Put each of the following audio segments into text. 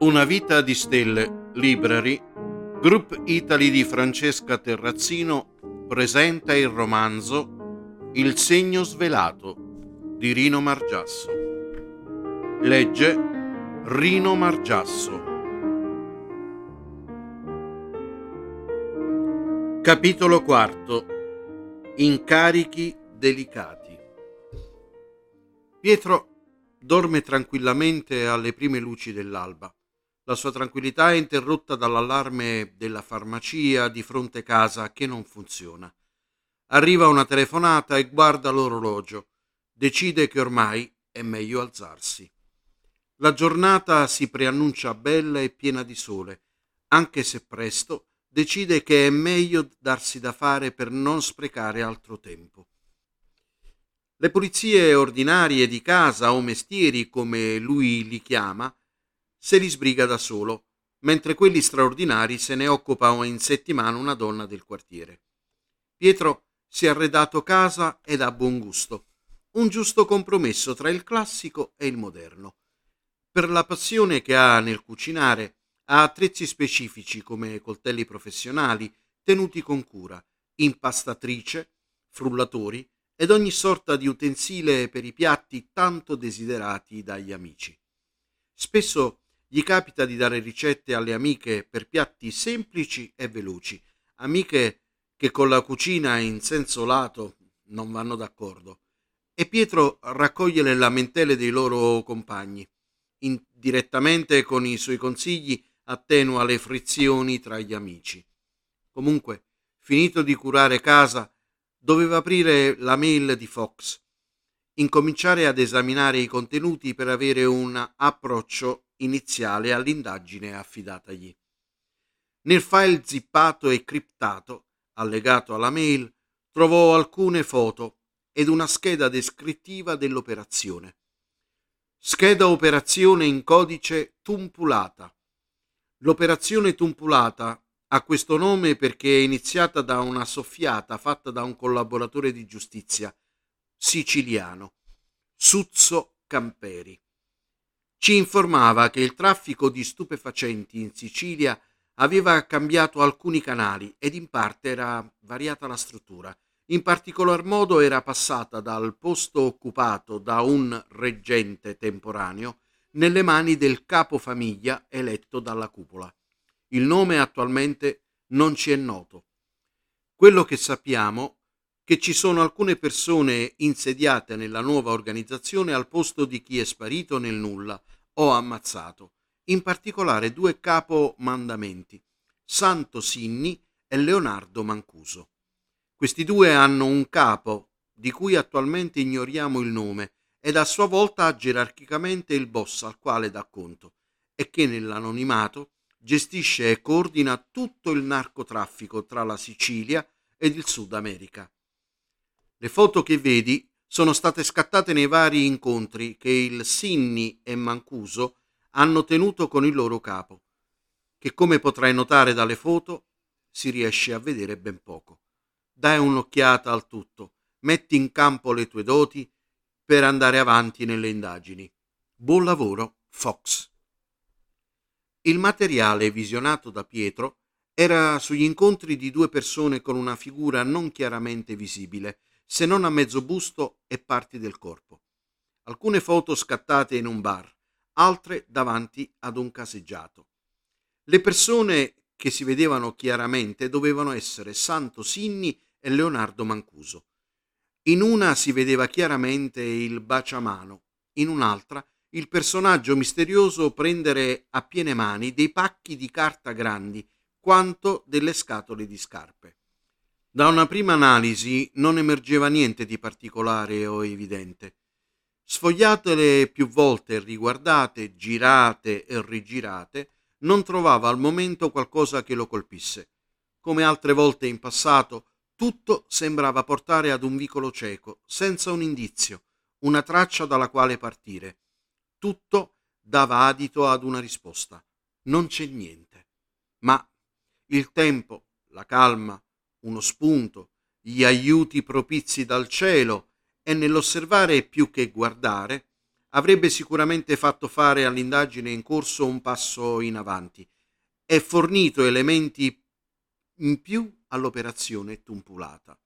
Una vita di stelle, Library, Group Italy di Francesca Terrazzino presenta il romanzo Il segno svelato di Rino Margiasso. Legge Rino Margiasso. Capitolo quarto. Incarichi delicati. Pietro dorme tranquillamente alle prime luci dell'alba. La sua tranquillità è interrotta dall'allarme della farmacia di fronte casa che non funziona. Arriva una telefonata e guarda l'orologio. Decide che ormai è meglio alzarsi. La giornata si preannuncia bella e piena di sole. Anche se presto, decide che è meglio darsi da fare per non sprecare altro tempo. Le pulizie ordinarie di casa o mestieri, come lui li chiama, se li sbriga da solo, mentre quelli straordinari se ne occupa in settimana una donna del quartiere. Pietro si è arredato casa ed ha buon gusto, un giusto compromesso tra il classico e il moderno. Per la passione che ha nel cucinare, ha attrezzi specifici come coltelli professionali tenuti con cura, impastatrice, frullatori ed ogni sorta di utensile per i piatti tanto desiderati dagli amici. Spesso gli capita di dare ricette alle amiche per piatti semplici e veloci, amiche che con la cucina in senso lato non vanno d'accordo. E Pietro raccoglie le lamentele dei loro compagni. Indirettamente con i suoi consigli attenua le frizioni tra gli amici. Comunque, finito di curare casa, doveva aprire la mail di Fox, incominciare ad esaminare i contenuti per avere un approccio iniziale all'indagine affidatagli. Nel file zippato e criptato, allegato alla mail, trovò alcune foto ed una scheda descrittiva dell'operazione. Scheda operazione in codice tumpulata. L'operazione tumpulata ha questo nome perché è iniziata da una soffiata fatta da un collaboratore di giustizia siciliano, Suzzo Camperi ci informava che il traffico di stupefacenti in Sicilia aveva cambiato alcuni canali ed in parte era variata la struttura. In particolar modo era passata dal posto occupato da un reggente temporaneo nelle mani del capofamiglia eletto dalla cupola. Il nome attualmente non ci è noto. Quello che sappiamo che ci sono alcune persone insediate nella nuova organizzazione al posto di chi è sparito nel nulla o ammazzato, in particolare due capomandamenti, Santo Sinni e Leonardo Mancuso. Questi due hanno un capo di cui attualmente ignoriamo il nome ed a sua volta ha gerarchicamente il boss al quale dà conto e che nell'anonimato gestisce e coordina tutto il narcotraffico tra la Sicilia ed il Sud America. Le foto che vedi sono state scattate nei vari incontri che il Sinni e Mancuso hanno tenuto con il loro capo, che come potrai notare dalle foto si riesce a vedere ben poco. Dai un'occhiata al tutto, metti in campo le tue doti per andare avanti nelle indagini. Buon lavoro, Fox. Il materiale visionato da Pietro era sugli incontri di due persone con una figura non chiaramente visibile, se non a mezzo busto e parti del corpo. Alcune foto scattate in un bar, altre davanti ad un caseggiato. Le persone che si vedevano chiaramente dovevano essere Santo Sinni e Leonardo Mancuso. In una si vedeva chiaramente il baciamano, in un'altra il personaggio misterioso prendere a piene mani dei pacchi di carta grandi quanto delle scatole di scarpe. Da una prima analisi non emergeva niente di particolare o evidente. Sfogliatele più volte, riguardate, girate e rigirate, non trovava al momento qualcosa che lo colpisse. Come altre volte in passato, tutto sembrava portare ad un vicolo cieco, senza un indizio, una traccia dalla quale partire. Tutto dava adito ad una risposta. Non c'è niente. Ma il tempo, la calma, uno spunto, gli aiuti propizi dal cielo e nell'osservare più che guardare, avrebbe sicuramente fatto fare all'indagine in corso un passo in avanti e fornito elementi in più all'operazione tumpulata.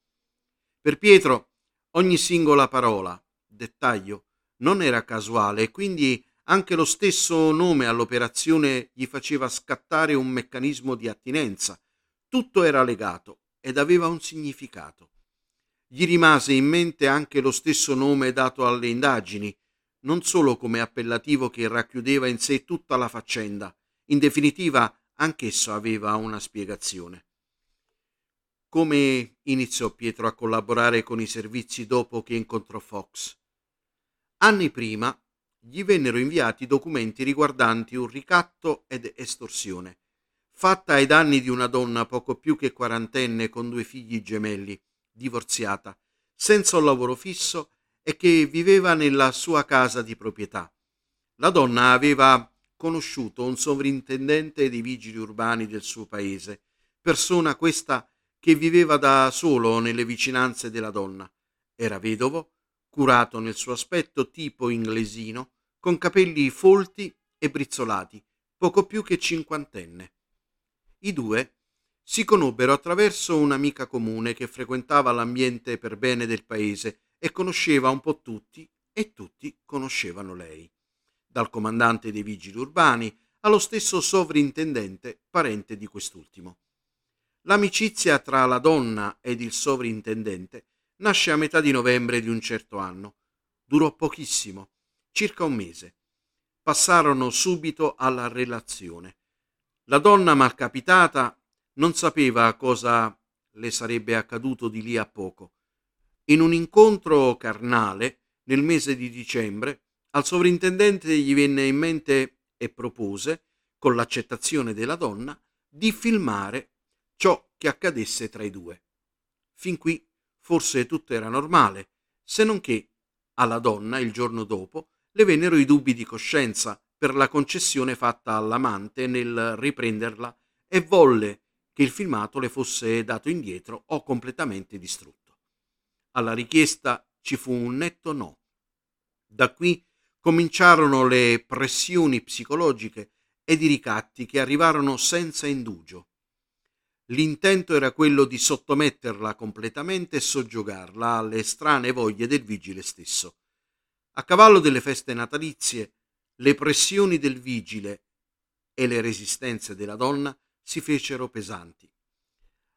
Per Pietro ogni singola parola, dettaglio, non era casuale e quindi anche lo stesso nome all'operazione gli faceva scattare un meccanismo di attinenza. Tutto era legato ed aveva un significato. Gli rimase in mente anche lo stesso nome dato alle indagini, non solo come appellativo che racchiudeva in sé tutta la faccenda, in definitiva anch'esso aveva una spiegazione. Come iniziò Pietro a collaborare con i servizi dopo che incontrò Fox? Anni prima gli vennero inviati documenti riguardanti un ricatto ed estorsione, fatta ai danni di una donna poco più che quarantenne con due figli gemelli, divorziata, senza un lavoro fisso e che viveva nella sua casa di proprietà. La donna aveva conosciuto un sovrintendente dei vigili urbani del suo paese, persona questa che viveva da solo nelle vicinanze della donna. Era vedovo, curato nel suo aspetto tipo inglesino, con capelli folti e brizzolati, poco più che cinquantenne. I due si conobbero attraverso un'amica comune che frequentava l'ambiente per bene del paese e conosceva un po' tutti e tutti conoscevano lei, dal comandante dei vigili urbani allo stesso sovrintendente parente di quest'ultimo. L'amicizia tra la donna ed il sovrintendente nasce a metà di novembre di un certo anno. Durò pochissimo, circa un mese. Passarono subito alla relazione. La donna malcapitata non sapeva cosa le sarebbe accaduto di lì a poco in un incontro carnale nel mese di dicembre, al sovrintendente gli venne in mente e propose, con l'accettazione della donna, di filmare ciò che accadesse tra i due. Fin qui forse tutto era normale, se non che alla donna il giorno dopo le vennero i dubbi di coscienza per la concessione fatta all'amante nel riprenderla e volle che il filmato le fosse dato indietro o completamente distrutto. Alla richiesta ci fu un netto no. Da qui cominciarono le pressioni psicologiche ed i ricatti che arrivarono senza indugio. L'intento era quello di sottometterla completamente e soggiogarla alle strane voglie del vigile stesso. A cavallo delle feste natalizie, le pressioni del vigile e le resistenze della donna si fecero pesanti.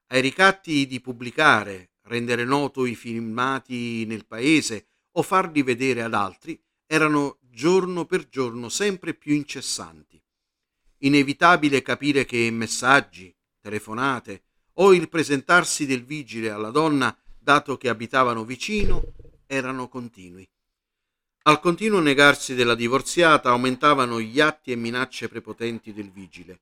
Ai ricatti di pubblicare rendere noto i filmati nel paese o farli vedere ad altri erano giorno per giorno sempre più incessanti. Inevitabile capire che messaggi, telefonate o il presentarsi del vigile alla donna, dato che abitavano vicino, erano continui. Al continuo negarsi della divorziata aumentavano gli atti e minacce prepotenti del vigile.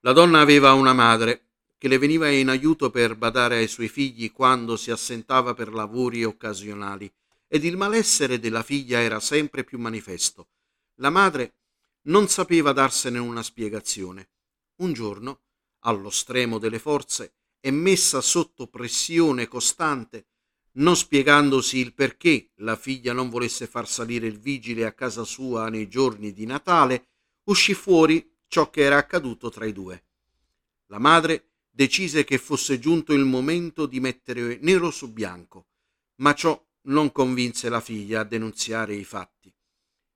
La donna aveva una madre che le veniva in aiuto per badare ai suoi figli quando si assentava per lavori occasionali, ed il malessere della figlia era sempre più manifesto. La madre non sapeva darsene una spiegazione. Un giorno, allo stremo delle forze e messa sotto pressione costante, non spiegandosi il perché la figlia non volesse far salire il vigile a casa sua nei giorni di Natale, uscì fuori ciò che era accaduto tra i due. La madre decise che fosse giunto il momento di mettere nero su bianco, ma ciò non convinse la figlia a denunziare i fatti.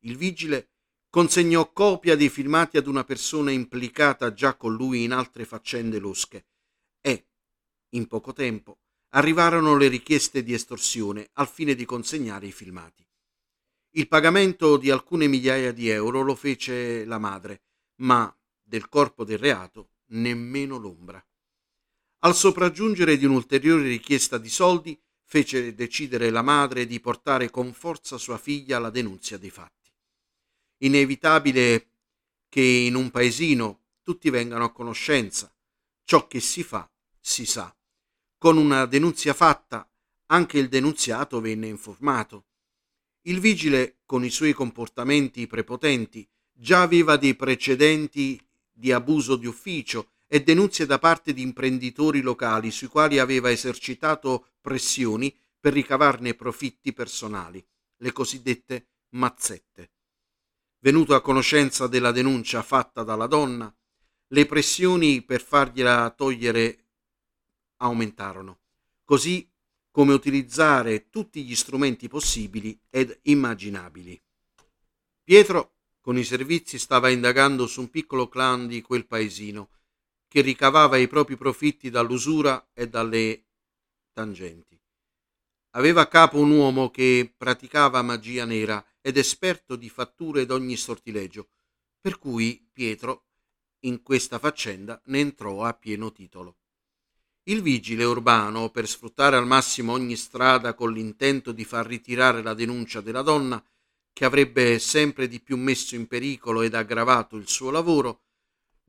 Il vigile consegnò copia dei filmati ad una persona implicata già con lui in altre faccende losche e, in poco tempo, arrivarono le richieste di estorsione al fine di consegnare i filmati. Il pagamento di alcune migliaia di euro lo fece la madre, ma del corpo del reato nemmeno l'ombra. Al sopraggiungere di un'ulteriore richiesta di soldi, fece decidere la madre di portare con forza sua figlia alla denunzia dei fatti. Inevitabile che in un paesino tutti vengano a conoscenza. Ciò che si fa, si sa. Con una denunzia fatta, anche il denunziato venne informato. Il vigile, con i suoi comportamenti prepotenti, già aveva dei precedenti di abuso di ufficio e denunzie da parte di imprenditori locali sui quali aveva esercitato pressioni per ricavarne profitti personali, le cosiddette mazzette. Venuto a conoscenza della denuncia fatta dalla donna, le pressioni per fargliela togliere aumentarono, così come utilizzare tutti gli strumenti possibili ed immaginabili. Pietro con i servizi stava indagando su un piccolo clan di quel paesino che ricavava i propri profitti dall'usura e dalle tangenti. Aveva a capo un uomo che praticava magia nera ed esperto di fatture d'ogni sortilegio, per cui Pietro in questa faccenda ne entrò a pieno titolo. Il vigile urbano, per sfruttare al massimo ogni strada con l'intento di far ritirare la denuncia della donna, che avrebbe sempre di più messo in pericolo ed aggravato il suo lavoro,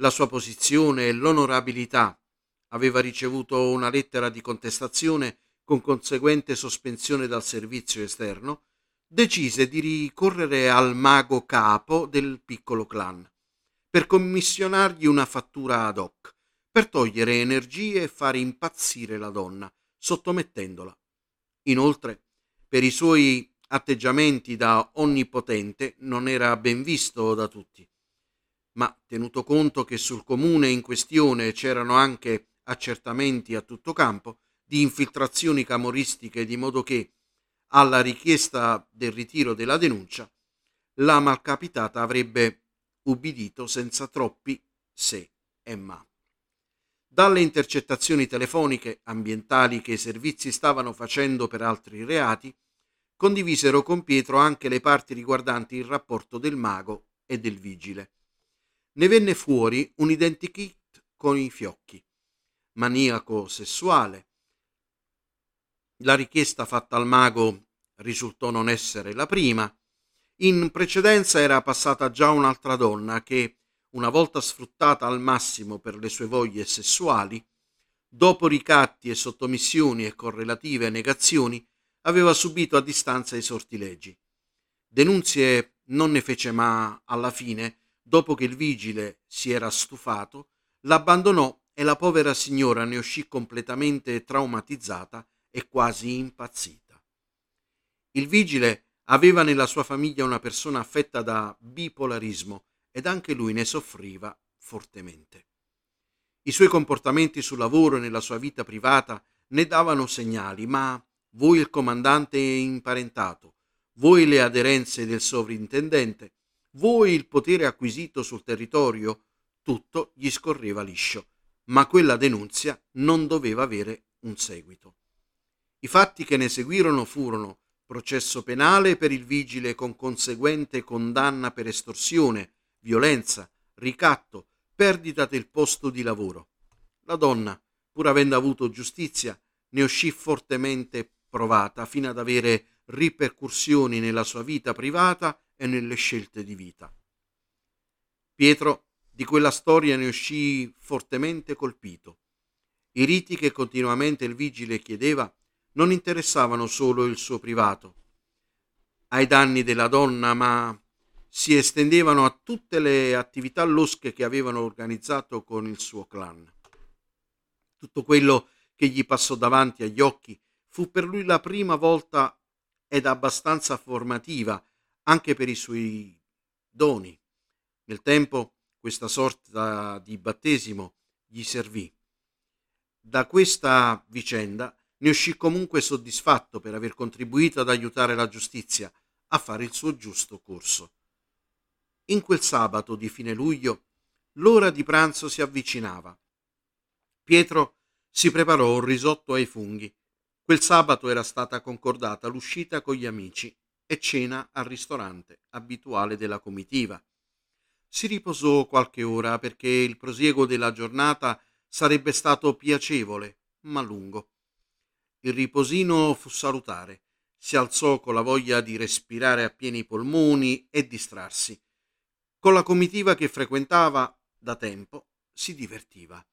la sua posizione e l'onorabilità, aveva ricevuto una lettera di contestazione con conseguente sospensione dal servizio esterno, decise di ricorrere al mago capo del piccolo clan per commissionargli una fattura ad hoc, per togliere energie e fare impazzire la donna, sottomettendola. Inoltre, per i suoi atteggiamenti da onnipotente non era ben visto da tutti. Ma tenuto conto che sul comune in questione c'erano anche accertamenti a tutto campo di infiltrazioni camoristiche, di modo che, alla richiesta del ritiro della denuncia, la malcapitata avrebbe ubbidito senza troppi se e ma. Dalle intercettazioni telefoniche ambientali che i servizi stavano facendo per altri reati, condivisero con Pietro anche le parti riguardanti il rapporto del mago e del vigile. Ne venne fuori un identikit con i fiocchi, maniaco sessuale. La richiesta fatta al mago risultò non essere la prima, in precedenza era passata già un'altra donna che, una volta sfruttata al massimo per le sue voglie sessuali, dopo ricatti e sottomissioni e correlative negazioni, aveva subito a distanza i sortilegi. Denunzie non ne fece ma alla fine, dopo che il vigile si era stufato, l'abbandonò e la povera signora ne uscì completamente traumatizzata e quasi impazzita. Il vigile Aveva nella sua famiglia una persona affetta da bipolarismo ed anche lui ne soffriva fortemente. I suoi comportamenti sul lavoro e nella sua vita privata ne davano segnali, ma voi il comandante imparentato, voi le aderenze del sovrintendente, voi il potere acquisito sul territorio, tutto gli scorreva liscio, ma quella denunzia non doveva avere un seguito. I fatti che ne seguirono furono processo penale per il vigile con conseguente condanna per estorsione, violenza, ricatto, perdita del posto di lavoro. La donna, pur avendo avuto giustizia, ne uscì fortemente provata fino ad avere ripercussioni nella sua vita privata e nelle scelte di vita. Pietro di quella storia ne uscì fortemente colpito. I riti che continuamente il vigile chiedeva non interessavano solo il suo privato, ai danni della donna, ma si estendevano a tutte le attività losche che avevano organizzato con il suo clan. Tutto quello che gli passò davanti agli occhi fu per lui la prima volta ed abbastanza formativa anche per i suoi doni. Nel tempo questa sorta di battesimo gli servì. Da questa vicenda ne uscì comunque soddisfatto per aver contribuito ad aiutare la giustizia a fare il suo giusto corso. In quel sabato di fine luglio l'ora di pranzo si avvicinava. Pietro si preparò un risotto ai funghi. Quel sabato era stata concordata l'uscita con gli amici e cena al ristorante abituale della comitiva. Si riposò qualche ora perché il prosieguo della giornata sarebbe stato piacevole ma lungo. Il riposino fu salutare. Si alzò con la voglia di respirare a pieni polmoni e distrarsi. Con la comitiva che frequentava da tempo si divertiva.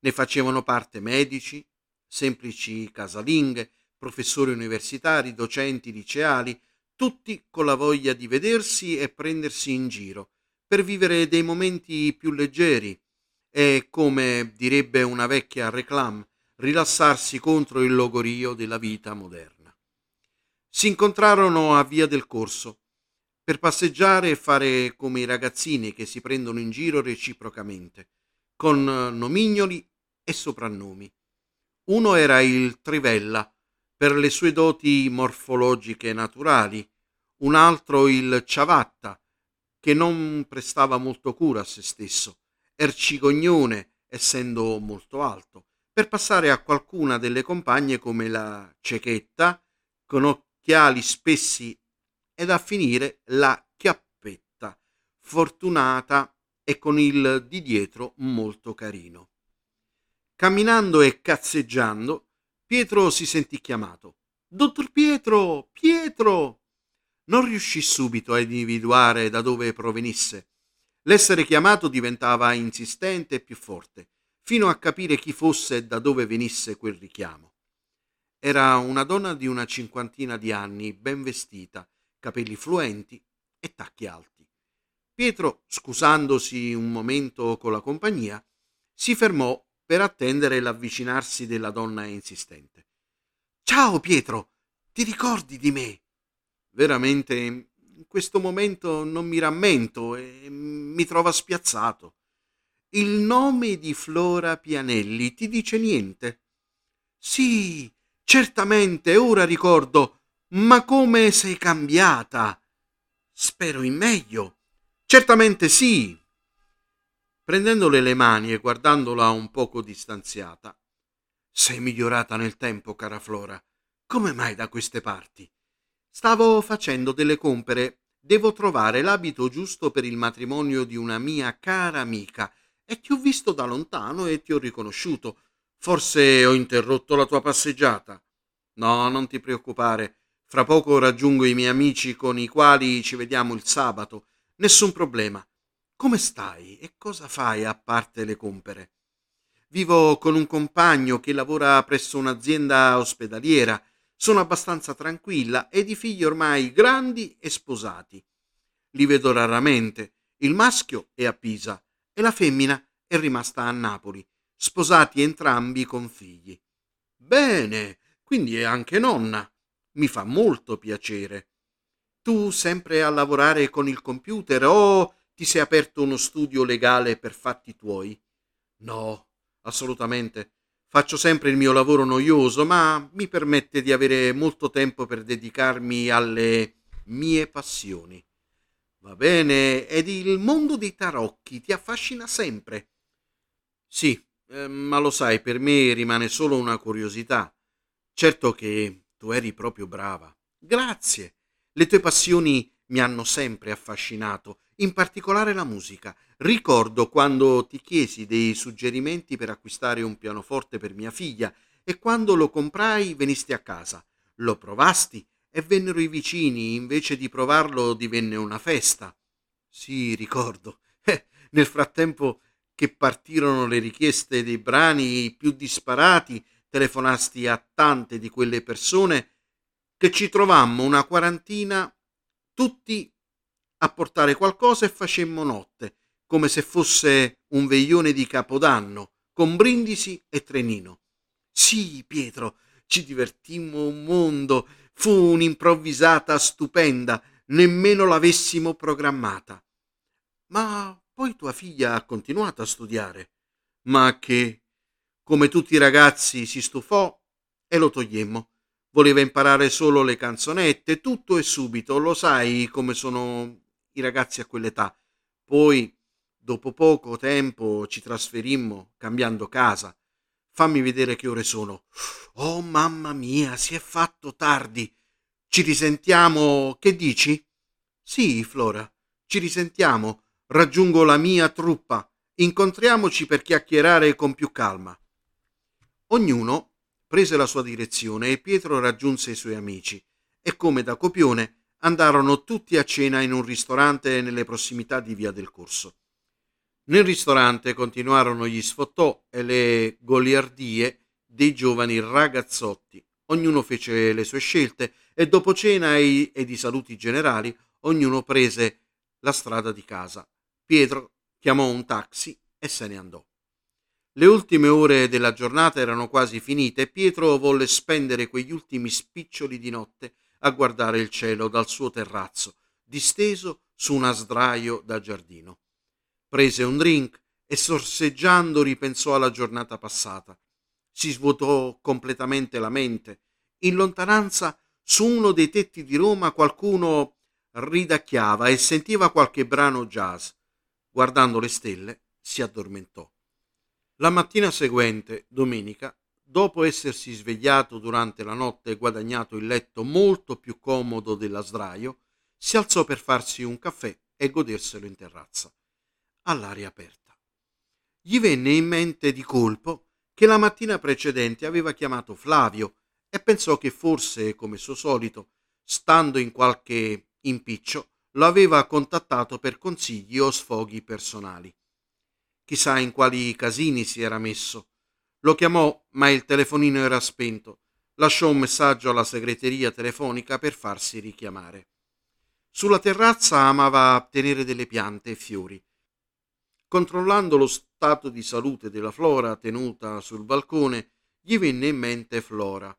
Ne facevano parte medici, semplici casalinghe, professori universitari, docenti liceali, tutti con la voglia di vedersi e prendersi in giro, per vivere dei momenti più leggeri e, come direbbe una vecchia reclame, rilassarsi contro il logorio della vita moderna. Si incontrarono a Via del Corso per passeggiare e fare come i ragazzini che si prendono in giro reciprocamente, con nomignoli e soprannomi. Uno era il Trivella, per le sue doti morfologiche naturali, un altro il Ciavatta, che non prestava molto cura a se stesso, Ercigognone, essendo molto alto, per passare a qualcuna delle compagne come la Cechetta, con occhiali spessi, ed a finire la Chiappetta, fortunata e con il di dietro molto carino. Camminando e cazzeggiando, Pietro si sentì chiamato. Dottor Pietro, Pietro! Non riuscì subito a individuare da dove provenisse. L'essere chiamato diventava insistente e più forte, fino a capire chi fosse e da dove venisse quel richiamo. Era una donna di una cinquantina di anni, ben vestita, capelli fluenti e tacchi alti. Pietro, scusandosi un momento con la compagnia, si fermò per attendere l'avvicinarsi della donna insistente. Ciao Pietro, ti ricordi di me? Veramente in questo momento non mi rammento e mi trova spiazzato. Il nome di Flora Pianelli ti dice niente? Sì, certamente, ora ricordo, ma come sei cambiata? Spero in meglio. Certamente sì, prendendole le mani e guardandola un poco distanziata. Sei migliorata nel tempo, cara Flora. Come mai da queste parti? Stavo facendo delle compere. Devo trovare l'abito giusto per il matrimonio di una mia cara amica e ti ho visto da lontano e ti ho riconosciuto. Forse ho interrotto la tua passeggiata. No, non ti preoccupare. Fra poco raggiungo i miei amici con i quali ci vediamo il sabato. Nessun problema. Come stai e cosa fai a parte le compere? Vivo con un compagno che lavora presso un'azienda ospedaliera. Sono abbastanza tranquilla ed i figli ormai grandi e sposati. Li vedo raramente. Il maschio è a Pisa e la femmina è rimasta a Napoli, sposati entrambi con figli. Bene, quindi è anche nonna. Mi fa molto piacere. Tu sempre a lavorare con il computer o ti sei aperto uno studio legale per fatti tuoi? No, assolutamente. Faccio sempre il mio lavoro noioso, ma mi permette di avere molto tempo per dedicarmi alle mie passioni. Va bene, ed il mondo dei tarocchi ti affascina sempre? Sì, eh, ma lo sai, per me rimane solo una curiosità. Certo che tu eri proprio brava. Grazie. Le tue passioni mi hanno sempre affascinato in particolare la musica. Ricordo quando ti chiesi dei suggerimenti per acquistare un pianoforte per mia figlia e quando lo comprai venisti a casa. Lo provasti e vennero i vicini, invece di provarlo divenne una festa. Sì, ricordo. Eh, nel frattempo che partirono le richieste dei brani più disparati, telefonasti a tante di quelle persone che ci trovammo una quarantina tutti a portare qualcosa e facemmo notte, come se fosse un veglione di Capodanno, con brindisi e trenino. Sì, Pietro, ci divertimmo un mondo, fu un'improvvisata stupenda, nemmeno l'avessimo programmata. Ma poi tua figlia ha continuato a studiare. Ma che, come tutti i ragazzi, si stufò e lo togliemmo. Voleva imparare solo le canzonette, tutto e subito, lo sai come sono i ragazzi a quell'età. Poi, dopo poco tempo, ci trasferimmo cambiando casa. Fammi vedere che ore sono. Oh mamma mia, si è fatto tardi. Ci risentiamo. Che dici? Sì, Flora, ci risentiamo. Raggiungo la mia truppa. Incontriamoci per chiacchierare con più calma. Ognuno prese la sua direzione e Pietro raggiunse i suoi amici e come da copione andarono tutti a cena in un ristorante nelle prossimità di Via del Corso. Nel ristorante continuarono gli sfottò e le goliardie dei giovani ragazzotti. Ognuno fece le sue scelte e dopo cena e, i saluti generali, ognuno prese la strada di casa. Pietro chiamò un taxi e se ne andò. Le ultime ore della giornata erano quasi finite e Pietro volle spendere quegli ultimi spiccioli di notte a guardare il cielo dal suo terrazzo, disteso su una sdraio da giardino. Prese un drink e sorseggiando ripensò alla giornata passata. Si svuotò completamente la mente. In lontananza, su uno dei tetti di Roma, qualcuno ridacchiava e sentiva qualche brano jazz. Guardando le stelle, si addormentò. La mattina seguente, domenica, dopo essersi svegliato durante la notte e guadagnato il letto molto più comodo della sdraio, si alzò per farsi un caffè e goderselo in terrazza, all'aria aperta. Gli venne in mente di colpo che la mattina precedente aveva chiamato Flavio e pensò che forse, come suo solito, stando in qualche impiccio, lo aveva contattato per consigli o sfoghi personali. Chissà in quali casini si era messo. Lo chiamò, ma il telefonino era spento. Lasciò un messaggio alla segreteria telefonica per farsi richiamare. Sulla terrazza amava tenere delle piante e fiori. Controllando lo stato di salute della Flora tenuta sul balcone, gli venne in mente Flora,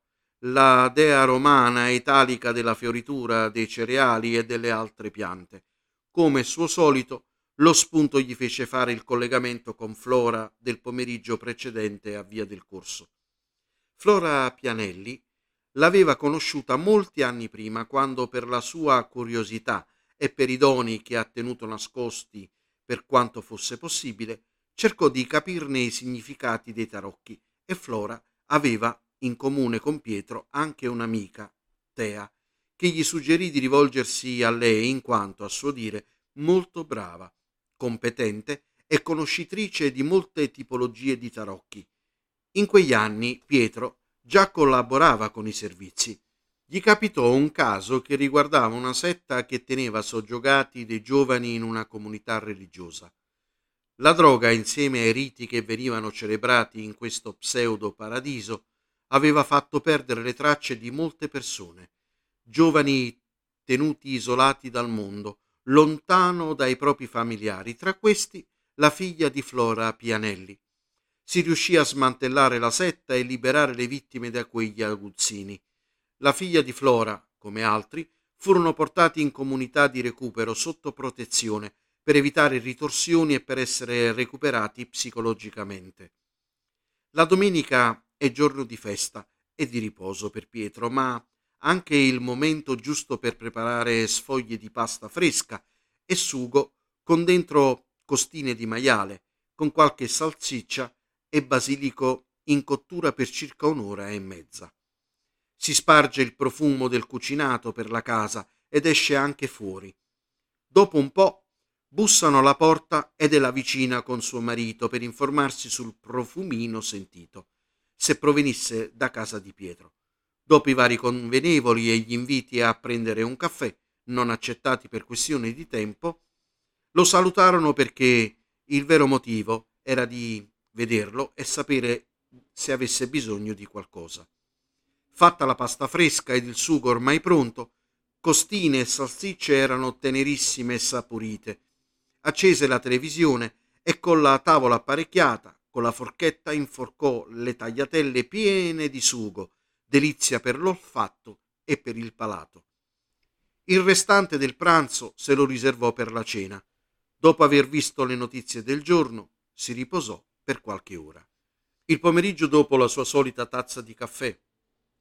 la dea romana italica della fioritura, dei cereali e delle altre piante. Come suo solito, lo spunto gli fece fare il collegamento con Flora del pomeriggio precedente a Via del Corso. Flora Pianelli l'aveva conosciuta molti anni prima, quando per la sua curiosità e per i doni che ha tenuto nascosti per quanto fosse possibile, cercò di capirne i significati dei tarocchi e Flora aveva in comune con Pietro anche un'amica, Tea, che gli suggerì di rivolgersi a lei in quanto, a suo dire, molto brava competente e conoscitrice di molte tipologie di tarocchi. In quegli anni Pietro già collaborava con i servizi. Gli capitò un caso che riguardava una setta che teneva soggiogati dei giovani in una comunità religiosa. La droga, insieme ai riti che venivano celebrati in questo pseudo paradiso, aveva fatto perdere le tracce di molte persone, giovani tenuti isolati dal mondo, lontano dai propri familiari, tra questi la figlia di Flora Pianelli. Si riuscì a smantellare la setta e liberare le vittime da quegli aguzzini. La figlia di Flora, come altri, furono portati in comunità di recupero sotto protezione per evitare ritorsioni e per essere recuperati psicologicamente. La domenica è giorno di festa e di riposo per Pietro, ma anche il momento giusto per preparare sfoglie di pasta fresca e sugo con dentro costine di maiale, con qualche salsiccia e basilico in cottura per circa un'ora e mezza. Si sparge il profumo del cucinato per la casa ed esce anche fuori. Dopo un po' bussano alla porta ed è la vicina con suo marito per informarsi sul profumino sentito, se provenisse da casa di Pietro. Dopo i vari convenevoli e gli inviti a prendere un caffè, non accettati per questione di tempo, lo salutarono perché il vero motivo era di vederlo e sapere se avesse bisogno di qualcosa. Fatta la pasta fresca ed il sugo ormai pronto, costine e salsicce erano tenerissime e saporite. Accese la televisione e con la tavola apparecchiata, con la forchetta inforcò le tagliatelle piene di sugo delizia per l'olfatto e per il palato. Il restante del pranzo se lo riservò per la cena. Dopo aver visto le notizie del giorno, si riposò per qualche ora. Il pomeriggio dopo la sua solita tazza di caffè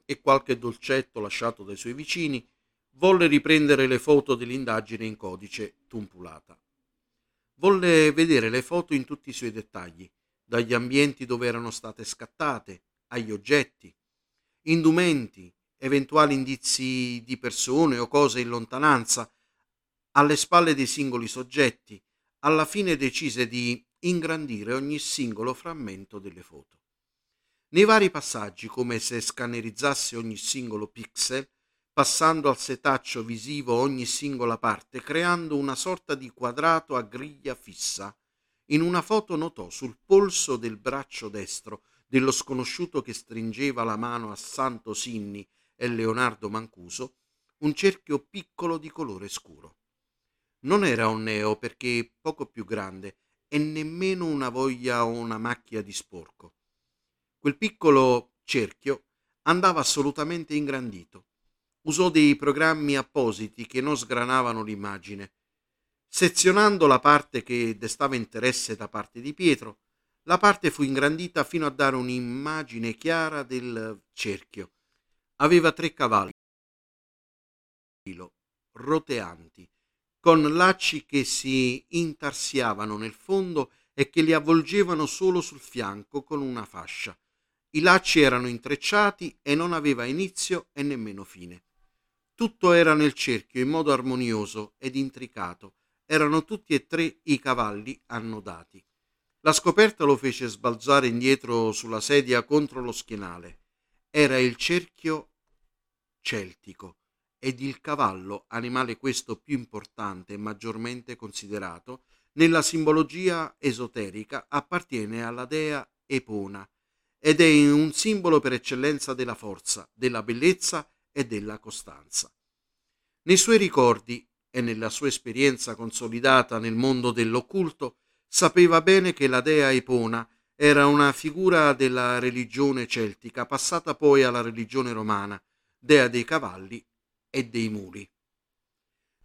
e qualche dolcetto lasciato dai suoi vicini, volle riprendere le foto dell'indagine in codice tumpulata. Volle vedere le foto in tutti i suoi dettagli, dagli ambienti dove erano state scattate, agli oggetti, indumenti, eventuali indizi di persone o cose in lontananza, alle spalle dei singoli soggetti, alla fine decise di ingrandire ogni singolo frammento delle foto. Nei vari passaggi, come se scannerizzasse ogni singolo pixel, passando al setaccio visivo ogni singola parte, creando una sorta di quadrato a griglia fissa, in una foto notò sul polso del braccio destro dello sconosciuto che stringeva la mano a Santo Sinni e Leonardo Mancuso, un cerchio piccolo di colore scuro. Non era un neo perché poco più grande e nemmeno una voglia o una macchia di sporco. Quel piccolo cerchio andava assolutamente ingrandito. usò dei programmi appositi che non sgranavano l'immagine. Sezionando la parte che destava interesse da parte di Pietro, la parte fu ingrandita fino a dare un'immagine chiara del cerchio. Aveva tre cavalli roteanti, con lacci che si intarsiavano nel fondo e che li avvolgevano solo sul fianco con una fascia. I lacci erano intrecciati e non aveva inizio e nemmeno fine. Tutto era nel cerchio in modo armonioso ed intricato. Erano tutti e tre i cavalli annodati. La scoperta lo fece sbalzare indietro sulla sedia contro lo schienale. Era il cerchio celtico ed il cavallo, animale questo più importante e maggiormente considerato, nella simbologia esoterica appartiene alla dea Epona, ed è un simbolo per eccellenza della forza, della bellezza e della costanza. Nei suoi ricordi e nella sua esperienza consolidata nel mondo dell'occulto, sapeva bene che la dea Epona era una figura della religione celtica, passata poi alla religione romana, dea dei cavalli e dei muli.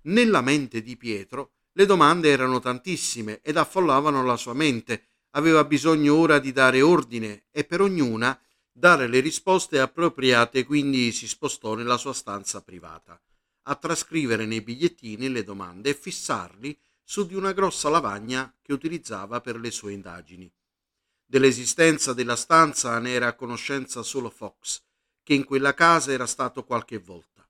Nella mente di Pietro le domande erano tantissime ed affollavano la sua mente, aveva bisogno ora di dare ordine e per ognuna dare le risposte appropriate, quindi si spostò nella sua stanza privata, a trascrivere nei bigliettini le domande e fissarli su di una grossa lavagna che utilizzava per le sue indagini. Dell'esistenza della stanza ne era a conoscenza solo Fox, che in quella casa era stato qualche volta.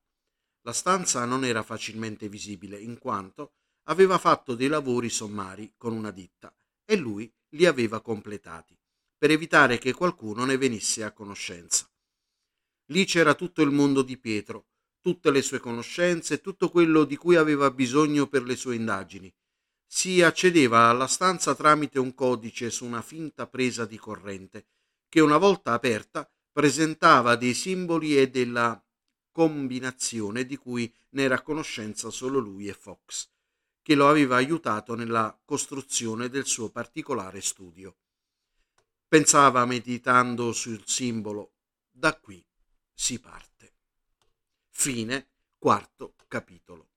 La stanza non era facilmente visibile, in quanto aveva fatto dei lavori sommari con una ditta e lui li aveva completati, per evitare che qualcuno ne venisse a conoscenza. Lì c'era tutto il mondo di Pietro, tutte le sue conoscenze, tutto quello di cui aveva bisogno per le sue indagini. Si accedeva alla stanza tramite un codice su una finta presa di corrente, che una volta aperta presentava dei simboli e della combinazione di cui ne era a conoscenza solo lui e Fox che lo aveva aiutato nella costruzione del suo particolare studio. Pensava meditando sul simbolo, da qui si parte. Fine quarto capitolo.